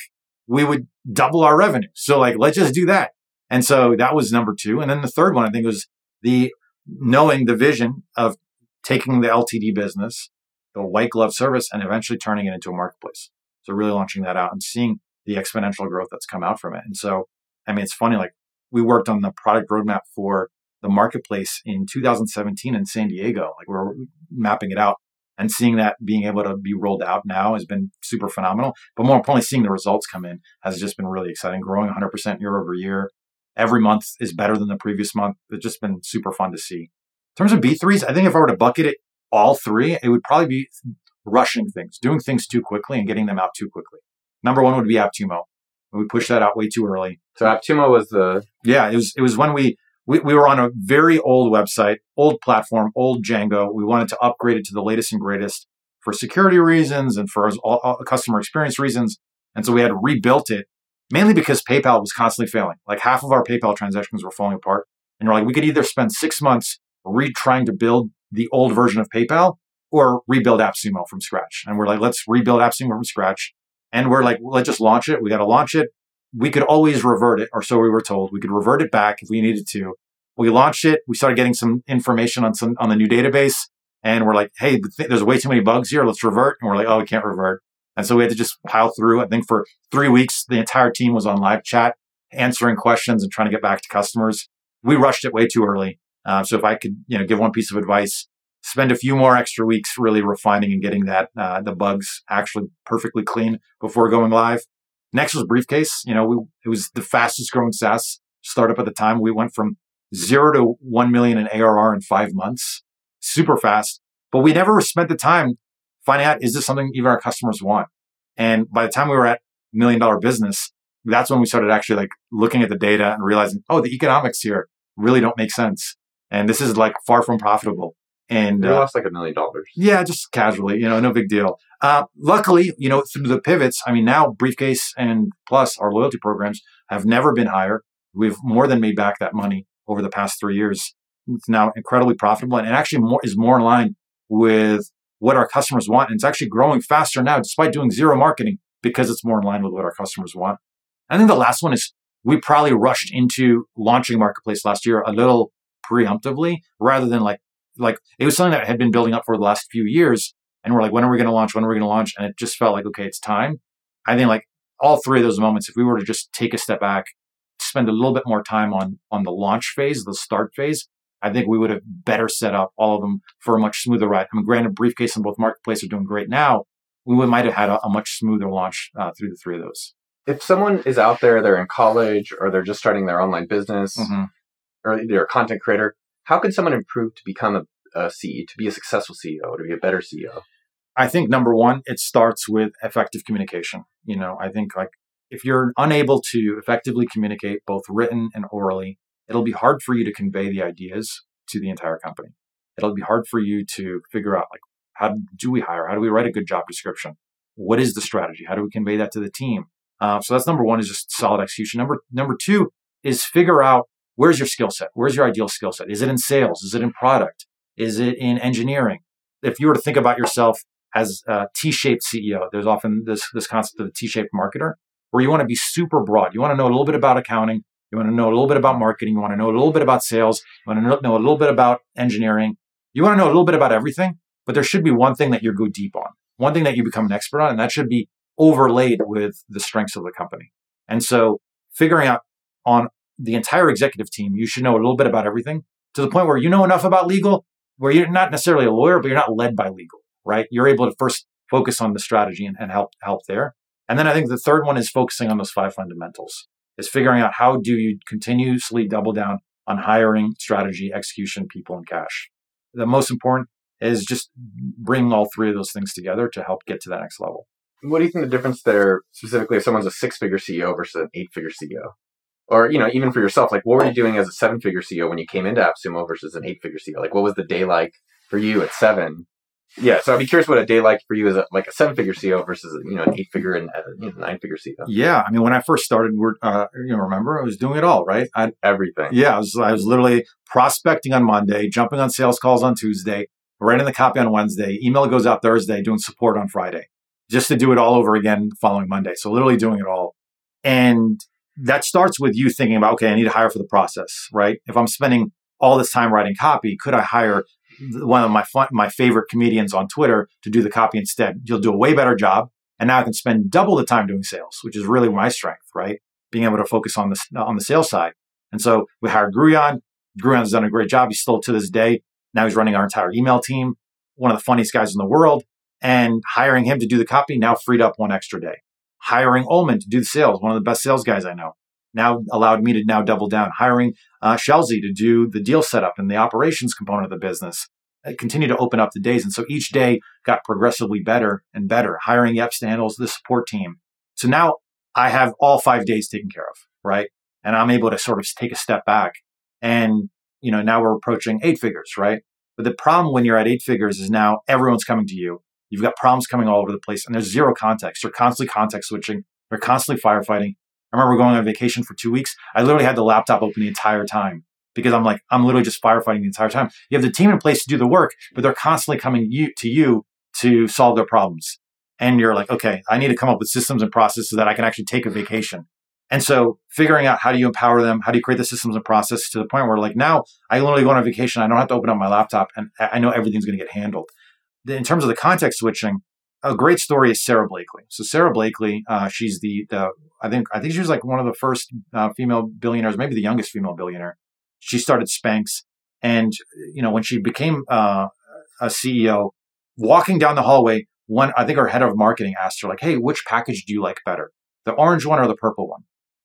we would double our revenue. So like, let's just do that. And so that was number two. And then the third one, I think was the knowing the vision of taking the LTD business, the white glove service, and eventually turning it into a marketplace. So really launching that out and seeing the exponential growth that's come out from it. And so, I mean, it's funny, like we worked on the product roadmap for the marketplace in 2017 in San Diego. Like we we're mapping it out and seeing that being able to be rolled out now has been super phenomenal. But more importantly, seeing the results come in has just been really exciting, growing 100% year over year. Every month is better than the previous month. It's just been super fun to see. In terms of B3s, I think if I were to bucket it all three, it would probably be rushing things, doing things too quickly and getting them out too quickly. Number one would be AppTumo. We pushed that out way too early. So AppTumo was the yeah. It was it was when we, we we were on a very old website, old platform, old Django. We wanted to upgrade it to the latest and greatest for security reasons and for all, all customer experience reasons. And so we had rebuilt it mainly because PayPal was constantly failing. Like half of our PayPal transactions were falling apart. And we're like, we could either spend six months re trying to build the old version of PayPal or rebuild AppSumo from scratch. And we're like, let's rebuild AppSumo from scratch. And we're like, let's just launch it. We got to launch it. We could always revert it, or so we were told. We could revert it back if we needed to. We launched it. We started getting some information on some on the new database, and we're like, hey, there's way too many bugs here. Let's revert. And we're like, oh, we can't revert. And so we had to just pile through. I think for three weeks, the entire team was on live chat, answering questions and trying to get back to customers. We rushed it way too early. Uh, so if I could, you know, give one piece of advice, spend a few more extra weeks really refining and getting that uh, the bugs actually perfectly clean before going live. Next was Briefcase. You know, we, it was the fastest growing SaaS startup at the time. We went from zero to one million in ARR in five months, super fast. But we never spent the time finding out is this something even our customers want. And by the time we were at million dollar business, that's when we started actually like looking at the data and realizing, oh, the economics here really don't make sense. And this is like far from profitable. And we uh, lost like a million dollars. Yeah, just casually, you know, no big deal. Uh, luckily, you know, through the pivots, I mean, now Briefcase and Plus, our loyalty programs, have never been higher. We've more than made back that money over the past three years. It's now incredibly profitable and it actually more is more in line with what our customers want. And it's actually growing faster now, despite doing zero marketing, because it's more in line with what our customers want. I think the last one is we probably rushed into launching Marketplace last year a little preemptively rather than like like it was something that had been building up for the last few years. And we're like, when are we going to launch? When are we going to launch? And it just felt like, okay, it's time. I think like all three of those moments, if we were to just take a step back, spend a little bit more time on on the launch phase, the start phase, I think we would have better set up all of them for a much smoother ride. I mean, granted, Briefcase and both Marketplace are doing great now. We might have had a, a much smoother launch uh, through the three of those. If someone is out there, they're in college or they're just starting their online business mm-hmm. or they're a content creator, how can someone improve to become a, a CEO, to be a successful CEO, to be a better CEO? I think number one, it starts with effective communication. You know, I think like if you're unable to effectively communicate both written and orally, it'll be hard for you to convey the ideas to the entire company. It'll be hard for you to figure out like how do we hire? How do we write a good job description? What is the strategy? How do we convey that to the team? Uh, so that's number one is just solid execution. Number number two is figure out where's your skill set. Where's your ideal skill set? Is it in sales? Is it in product? Is it in engineering? If you were to think about yourself as a T-shaped CEO, there's often this this concept of a T-shaped marketer, where you want to be super broad. You want to know a little bit about accounting. You want to know a little bit about marketing. You want to know a little bit about sales. You want to know a little bit about engineering. You want to know a little bit about everything, but there should be one thing that you go deep on, one thing that you become an expert on, and that should be overlaid with the strengths of the company. And so figuring out on the entire executive team, you should know a little bit about everything to the point where you know enough about legal where you're not necessarily a lawyer, but you're not led by legal, right? You're able to first focus on the strategy and, and help help there. And then I think the third one is focusing on those five fundamentals is figuring out how do you continuously double down on hiring, strategy, execution, people, and cash. The most important is just bringing all three of those things together to help get to that next level. What do you think the difference there, specifically if someone's a six figure CEO versus an eight figure CEO? Or, you know, even for yourself, like what were you doing as a seven figure CEO when you came into AppSumo versus an eight figure CEO? Like what was the day like for you at seven yeah, so I'd be curious what a day like for you is a, like a seven figure CEO versus you know an eight figure and uh, you know, nine figure CEO. Yeah, I mean when I first started, we're uh, you know remember I was doing it all right. I everything. Yeah, I was I was literally prospecting on Monday, jumping on sales calls on Tuesday, writing the copy on Wednesday, email goes out Thursday, doing support on Friday, just to do it all over again following Monday. So literally doing it all, and that starts with you thinking about okay, I need to hire for the process, right? If I'm spending all this time writing copy, could I hire one of my fun, my favorite comedians on Twitter to do the copy instead. You'll do a way better job, and now I can spend double the time doing sales, which is really my strength, right? Being able to focus on the on the sales side. And so we hired Gruyan. Gruyan's done a great job. He's still to this day. Now he's running our entire email team. One of the funniest guys in the world. And hiring him to do the copy now freed up one extra day. Hiring Ullman to do the sales, one of the best sales guys I know. Now allowed me to now double down, hiring uh, Shelzy to do the deal setup and the operations component of the business. I continue to open up the days. And so each day got progressively better and better, hiring Yeps to handle the support team. So now I have all five days taken care of, right? And I'm able to sort of take a step back. And, you know, now we're approaching eight figures, right? But the problem when you're at eight figures is now everyone's coming to you. You've got problems coming all over the place and there's zero context. You're constantly context switching. You're constantly firefighting. I remember going on vacation for two weeks. I literally had the laptop open the entire time because I'm like, I'm literally just firefighting the entire time. You have the team in place to do the work, but they're constantly coming you, to you to solve their problems. And you're like, okay, I need to come up with systems and processes so that I can actually take a vacation. And so figuring out how do you empower them? How do you create the systems and processes to the point where like now I literally go on a vacation. I don't have to open up my laptop and I know everything's going to get handled. In terms of the context switching, a great story is Sara Blakely. So Sara Blakely, uh, she's the, the I think I think she was like one of the first uh, female billionaires, maybe the youngest female billionaire. She started Spanx, and you know when she became uh, a CEO, walking down the hallway, one I think our head of marketing asked her like, "Hey, which package do you like better, the orange one or the purple one?"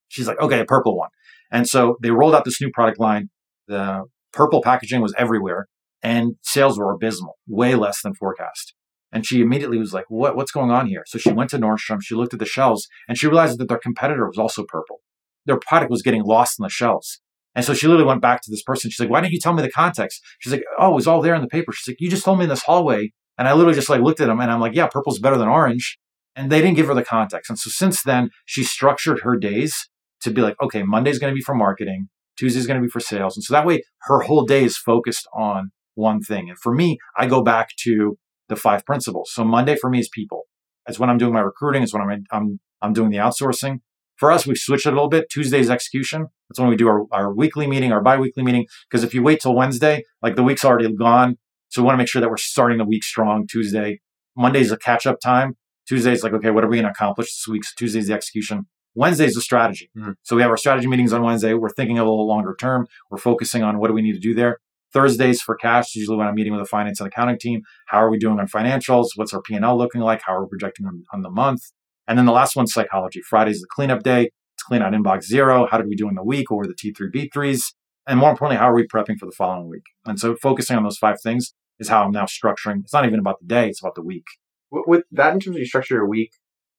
She's like, "Okay, the purple one." And so they rolled out this new product line. The purple packaging was everywhere, and sales were abysmal, way less than forecast. And she immediately was like, what, what's going on here? So she went to Nordstrom, she looked at the shelves, and she realized that their competitor was also purple. Their product was getting lost in the shelves. And so she literally went back to this person. She's like, why didn't you tell me the context? She's like, oh, it was all there in the paper. She's like, you just told me in this hallway. And I literally just like looked at them and I'm like, yeah, purple's better than orange. And they didn't give her the context. And so since then, she structured her days to be like, okay, Monday's going to be for marketing. Tuesday's going to be for sales. And so that way her whole day is focused on one thing. And for me, I go back to the five principles. So Monday for me is people. It's when I'm doing my recruiting. It's when I'm, I'm, I'm doing the outsourcing. For us, we switched it a little bit. Tuesday's execution. That's when we do our, our weekly meeting, our biweekly meeting. Because if you wait till Wednesday, like the week's already gone. So we want to make sure that we're starting the week strong Tuesday. Monday's a catch up time. Tuesday's like, okay, what are we going to accomplish this week? So Tuesday's the execution. Wednesday's the strategy. Mm-hmm. So we have our strategy meetings on Wednesday. We're thinking a little longer term. We're focusing on what do we need to do there. Thursdays for cash, usually when I'm meeting with the finance and accounting team. How are we doing on financials? What's our P&L looking like? How are we projecting on, on the month? And then the last one's psychology. Friday's the cleanup day. It's clean out inbox zero. How did we do in the week? Or the T3, B3s? And more importantly, how are we prepping for the following week? And so focusing on those five things is how I'm now structuring. It's not even about the day. It's about the week. With that, in terms of you structure your week,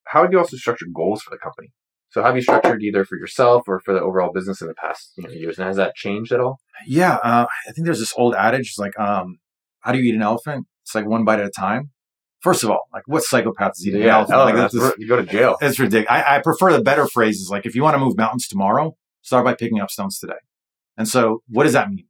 how would you also structure goals for the company? So have you structured either for yourself or for the overall business in the past you know, years? And has that changed at all? Yeah, uh, I think there's this old adage, it's like, um, how do you eat an elephant? It's like one bite at a time. First of all, like what psychopaths eat an yeah, elephant? like that's, that's, you go to jail. It's ridiculous. I, I prefer the better phrases like if you want to move mountains tomorrow, start by picking up stones today. And so what does that mean?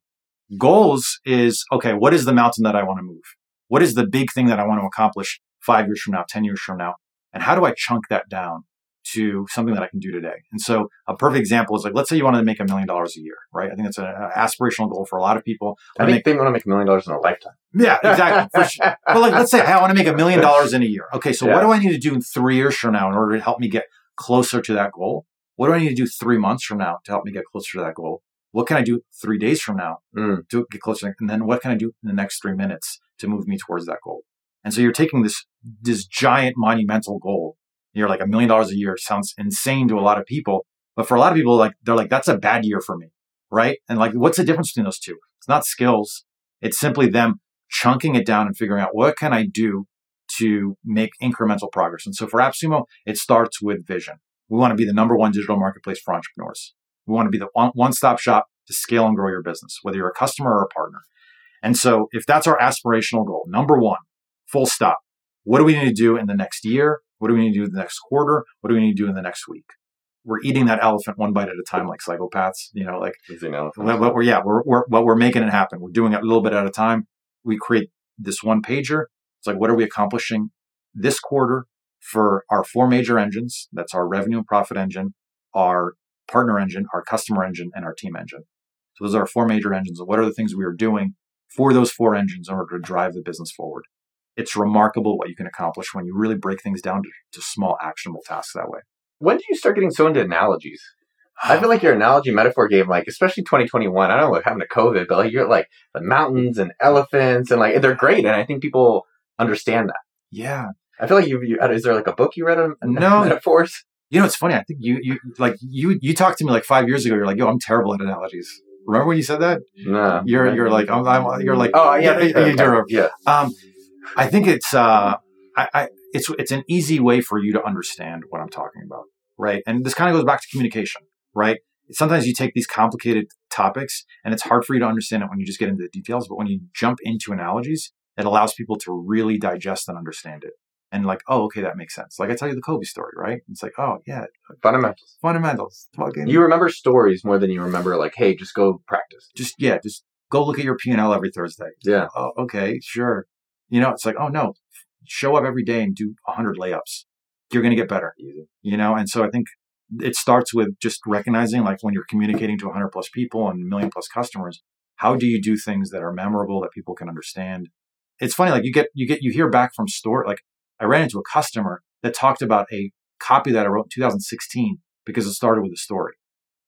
Goals is okay, what is the mountain that I want to move? What is the big thing that I want to accomplish five years from now, 10 years from now? And how do I chunk that down? To something that I can do today. And so a perfect example is like, let's say you want to make a million dollars a year, right? I think that's an aspirational goal for a lot of people. I think make, they want to make a million dollars in a lifetime. Yeah, exactly. sure. But like, let's say I want to make a million dollars in a year. Okay. So yeah. what do I need to do in three years from now in order to help me get closer to that goal? What do I need to do three months from now to help me get closer to that goal? What can I do three days from now mm. to get closer? And then what can I do in the next three minutes to move me towards that goal? And so you're taking this, this giant monumental goal you're like a million dollars a year sounds insane to a lot of people. But for a lot of people, like they're like, that's a bad year for me. Right. And like, what's the difference between those two? It's not skills. It's simply them chunking it down and figuring out what can I do to make incremental progress. And so for AppSumo, it starts with vision. We want to be the number one digital marketplace for entrepreneurs. We want to be the one stop shop to scale and grow your business, whether you're a customer or a partner. And so if that's our aspirational goal, number one, full stop. What do we need to do in the next year? What do we need to do in the next quarter? What do we need to do in the next week? We're eating that elephant one bite at a time, like psychopaths. You know, like what we're yeah, we're, we're what we're making it happen. We're doing it a little bit at a time. We create this one pager. It's like, what are we accomplishing this quarter for our four major engines? That's our revenue and profit engine, our partner engine, our customer engine, and our team engine. So those are our four major engines. And what are the things we are doing for those four engines in order to drive the business forward? It's remarkable what you can accomplish when you really break things down to, to small actionable tasks that way. When did you start getting so into analogies? I feel like your analogy metaphor game, like especially 2021. I don't know what happened to COVID, but like you're like the mountains and elephants, and like they're great, and I think people understand that. Yeah, I feel like you. you is there like a book you read on no metaphors? You know, it's funny. I think you you like you you talked to me like five years ago. You're like, yo, I'm terrible at analogies. Remember when you said that? No. You're you're like I'm, I'm you're like Oh yeah, yeah, you do. yeah. Um, I think it's uh, I, I it's it's an easy way for you to understand what I'm talking about, right? And this kind of goes back to communication, right? Sometimes you take these complicated topics and it's hard for you to understand it when you just get into the details, but when you jump into analogies, it allows people to really digest and understand it. And like, oh, okay, that makes sense. Like I tell you the Kobe story, right? It's like, oh yeah, Fundamentals. fundamentals. Fucking, You remember stories more than you remember like, hey, just go practice. just yeah, just go look at your P and L every Thursday. Yeah. oh, okay, sure. You know, it's like, oh no, show up every day and do 100 layups. You're going to get better, you know? And so I think it starts with just recognizing, like, when you're communicating to 100 plus people and million plus customers, how do you do things that are memorable that people can understand? It's funny, like, you get, you get, you hear back from store, like, I ran into a customer that talked about a copy that I wrote in 2016 because it started with a story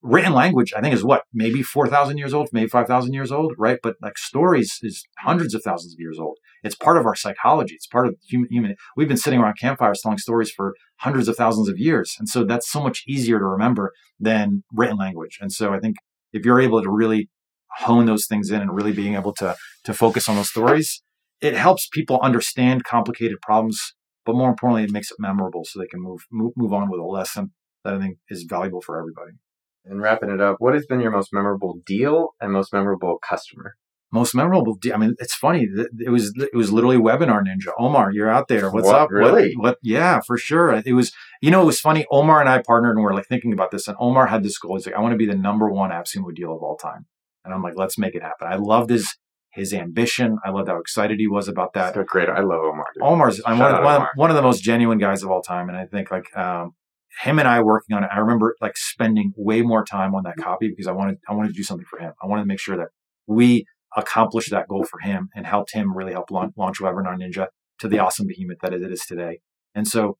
written language, I think, is what maybe four thousand years old, maybe five thousand years old, right? But like stories is hundreds of thousands of years old. It's part of our psychology. It's part of human. human we've been sitting around campfires telling stories for hundreds of thousands of years, and so that's so much easier to remember than written language. And so I think if you're able to really hone those things in and really being able to to focus on those stories, it helps people understand complicated problems. But more importantly, it makes it memorable so they can move move, move on with a lesson that I think is valuable for everybody. And wrapping it up, what has been your most memorable deal and most memorable customer? most memorable. de- I mean, it's funny. It was it was literally webinar ninja. Omar, you're out there. What's What, up? really? What, what? Yeah, for sure. It was. You know, it was funny. Omar and I partnered, and we are like thinking about this. And Omar had this goal. He's like, I want to be the number one AppSumo deal of all time. And I'm like, let's make it happen. I loved his his ambition. I loved how excited he was about that. So great. I love Omar. dude. Omar's I'm one, of, one, of, Omar. one of the most genuine guys of all time, and I think like um, him and I working on it. I remember like spending way more time on that mm-hmm. copy because I wanted I wanted to do something for him. I wanted to make sure that we accomplished that goal for him and helped him really help launch, launch Webinar Ninja to the awesome behemoth that it is today. And so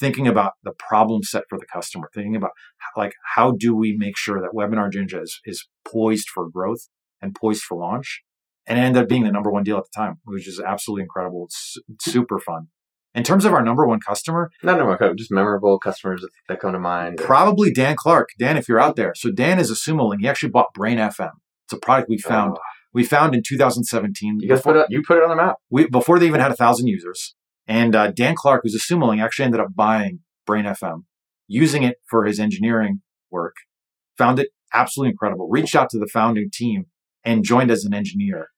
thinking about the problem set for the customer, thinking about like how do we make sure that Webinar Ninja is, is poised for growth and poised for launch and it ended up being the number one deal at the time, which is absolutely incredible. It's, it's super fun. In terms of our number one customer, Not number one, just memorable customers that come to mind. probably Dan Clark. Dan, if you're out there. So Dan is a Sumo-ling. He actually bought Brain FM. It's a product we found. Oh, We found in 2017. you guys before, put it, you put it on the map. we, before they even had a thousand users. And uh, Dan Clark, who's a Sumo-ling, actually ended up buying Brain FM, using it for his engineering work. Found it absolutely incredible. Reached out to the founding team and joined as an engineer.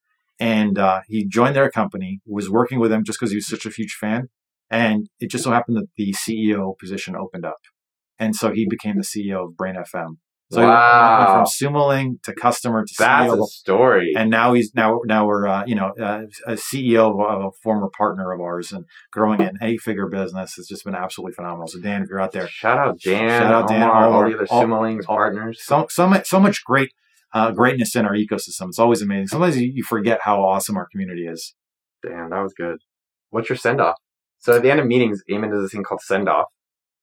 And uh, he joined their company. Was working with them just because he was such a huge fan. And it just so happened that the CEO position opened up, and so he became the CEO of Brain FM. So he went- Wow. went from sumo link to customer to That's CEO a story. and now he's now now we're uh, you know uh, a CEO of, a former partner of ours and growing an eight figure business. It's just been absolutely phenomenal. So Dan, if you're out there, Shout out Dan, Shout out Dan, Omar, all Omar, the other all- Sumo-lings partners. so so much so much great uh, greatness in our ecosystem. It's always amazing. Sometimes you, you forget how awesome our community is. Dan, that was good. What's your send off? So at the end of meetings, Ayman does this thing called send off.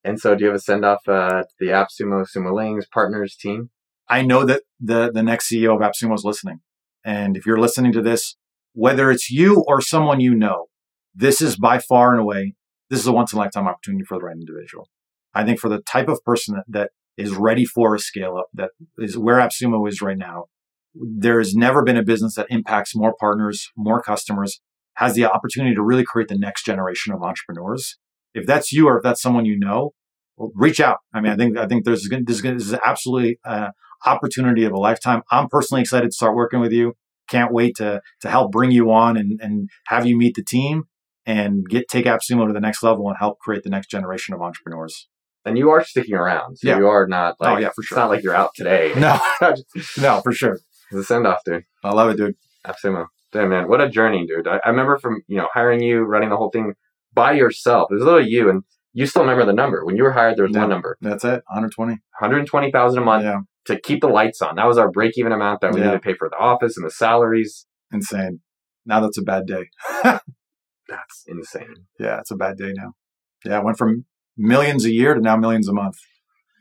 And so do you have a send off uh, to the AppSumo, Sumo Lings, partners team? I know that the the next CEO of AppSumo is listening, and if you're listening to this, whether it's you or someone you know, this is by far and away this is a once in a lifetime opportunity for the right individual. I think for the type of person that, that is ready for a scale up, that is where AppSumo is right now. There has never been a business that impacts more partners, more customers, has the opportunity to really create the next generation of entrepreneurs. If that's you or if that's someone you know, well, reach out. I mean, I think I think there's gonna- this is, gonna- this is absolutely uh, opportunity of a lifetime. I'm personally excited to start working with you. Can't wait to to help bring you on and and have you meet the team and get take AppSumo to the next level and help create the next generation of entrepreneurs. And you are sticking around. So Yeah. you are not like, Oh, yeah, for sure. it's not like you're out today. No, no, for sure. a send off, dude. I love it, dude. App Sumo. Damn, man. What a journey, dude. I, I remember from, you know, hiring you, running the whole thing by yourself. There's a little you, and you still remember the number. When you were hired, there was Yeah. one number That's it. 120. 120000 a month Yeah, to keep the lights on. That was our break even amount that we Yeah. needed to pay for the office and the salaries. insane. Now that's a bad day. That's insane. Yeah, it's a bad day now. Yeah, it went from millions a year to now millions a month.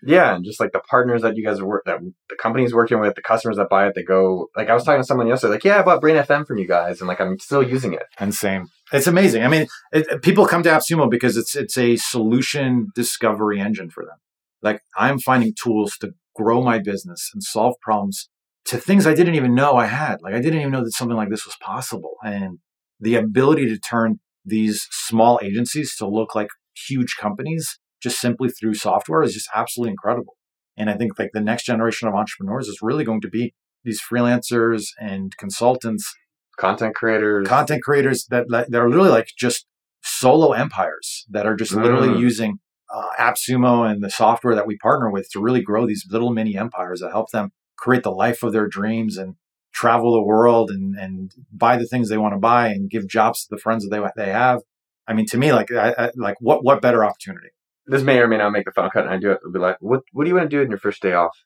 Yeah, and just like the partners that you guys are work that the company's working with, the customers that buy it, they go like I was talking to someone yesterday, like, yeah, I bought Brain FM from you guys, and like I'm still using it. Insane. It's amazing. I mean, it, people come to AppSumo because it's it's a solution discovery engine for them. Like I'm finding tools to grow my business and solve problems to things I didn't even know I had. Like I didn't even know that something like this was possible. And the ability to turn these small agencies to look like huge companies just simply through software is just absolutely incredible. And I think like the next generation of entrepreneurs is really going to be these freelancers and consultants, content creators, content creators that that are literally like just solo empires that are just literally Mm. using uh, AppSumo and the software that we partner with to really grow these little mini empires that help them create the life of their dreams and travel the world and, and buy the things they want to buy and give jobs to the friends that they, they have. I mean, to me, like, I, I, like what, what better opportunity? This may or may not make the final cut, and I do it. It'll be like, what What do you want to do in your first day off?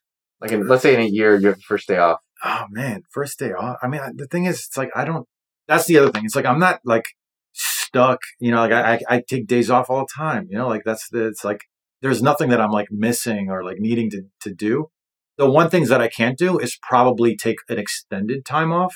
Like, in, let's say in a year, you have your first day off. Oh man, first day off. I mean, I- the thing is, it's like, I don't, that's the other thing. It's like, I'm not like stuck, you know, like I, I, I take days off all the time, you know, like that's the, it's like, there's nothing that I'm like missing or like needing to, to do. The one things that I can't do is probably take an extended time off.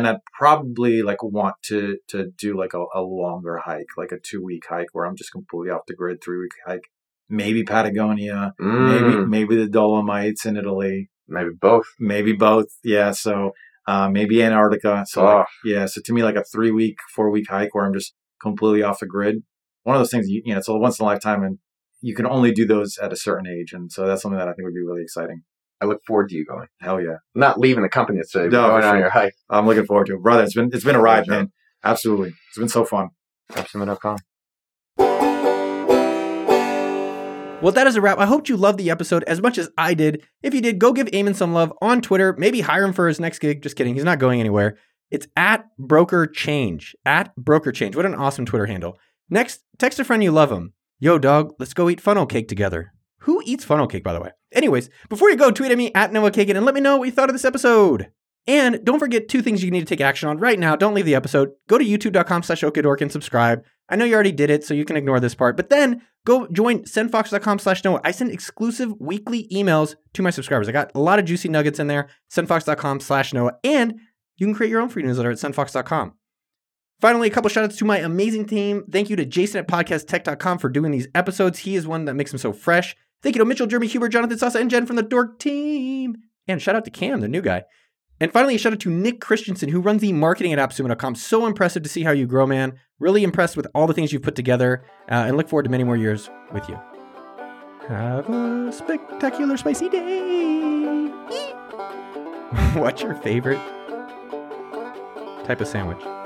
And I'd probably like want to, to do like a, a longer hike, like a two week hike where I'm just completely off the grid, three week hike, maybe Patagonia, maybe, Mm, maybe the Dolomites in Italy maybe both. maybe both. Yeah. So uh, maybe Antarctica. So Oh. like, yeah. So to me, like a three week, four week hike where I'm just completely off the grid. One of those things, you, you know, it's a once in a lifetime, and you can only do those at a certain age, and so that's something that I think would be really exciting. I look forward to you going. Hell yeah, Not leaving the company today, but No, going for on sure. your hike. I'm looking forward to it, brother. It's been it's been a ride, Good job. man. Absolutely, it's been so fun. AppSumo.com. Well, that is a wrap. I hope you loved the episode as much as I did. If you did, go give Ayman some love on Twitter. Maybe hire him for his next gig. Just kidding. He's not going anywhere. It's at broker change. At broker change. What an awesome Twitter handle. Next, text a friend you love him. Yo, dog, let's go eat funnel cake together. Who eats funnel cake, by the way? Anyways, before you go, tweet at me at Noah Kagan and let me know what you thought of this episode. And don't forget two things you need to take action on right now. Don't leave the episode. Go to youtube.com slash okdork and subscribe. I know you already did it, so you can ignore this part. But then go join sendfox.com slash Noah. I send exclusive weekly emails to my subscribers. I got a lot of juicy nuggets in there. Sendfox.com slash Noah. And you can create your own free newsletter at sendfox.com. Finally, a couple shout outs to my amazing team. Thank you to Jason at podcasttech.com for doing these episodes. He is one that makes them so fresh. Thank you to Mitchell, Jeremy, Huber, Jonathan Sasa, and Jen from the Dork team. And shout out to Cam, the new guy. And finally, a shout out to Nick Christensen, who runs the marketing at appsumo.com. So impressive to see how you grow, man. Really impressed with all the things you've put together, uh, and look forward to many more years with you. Have a spectacular spicy day. What's your favorite type of sandwich?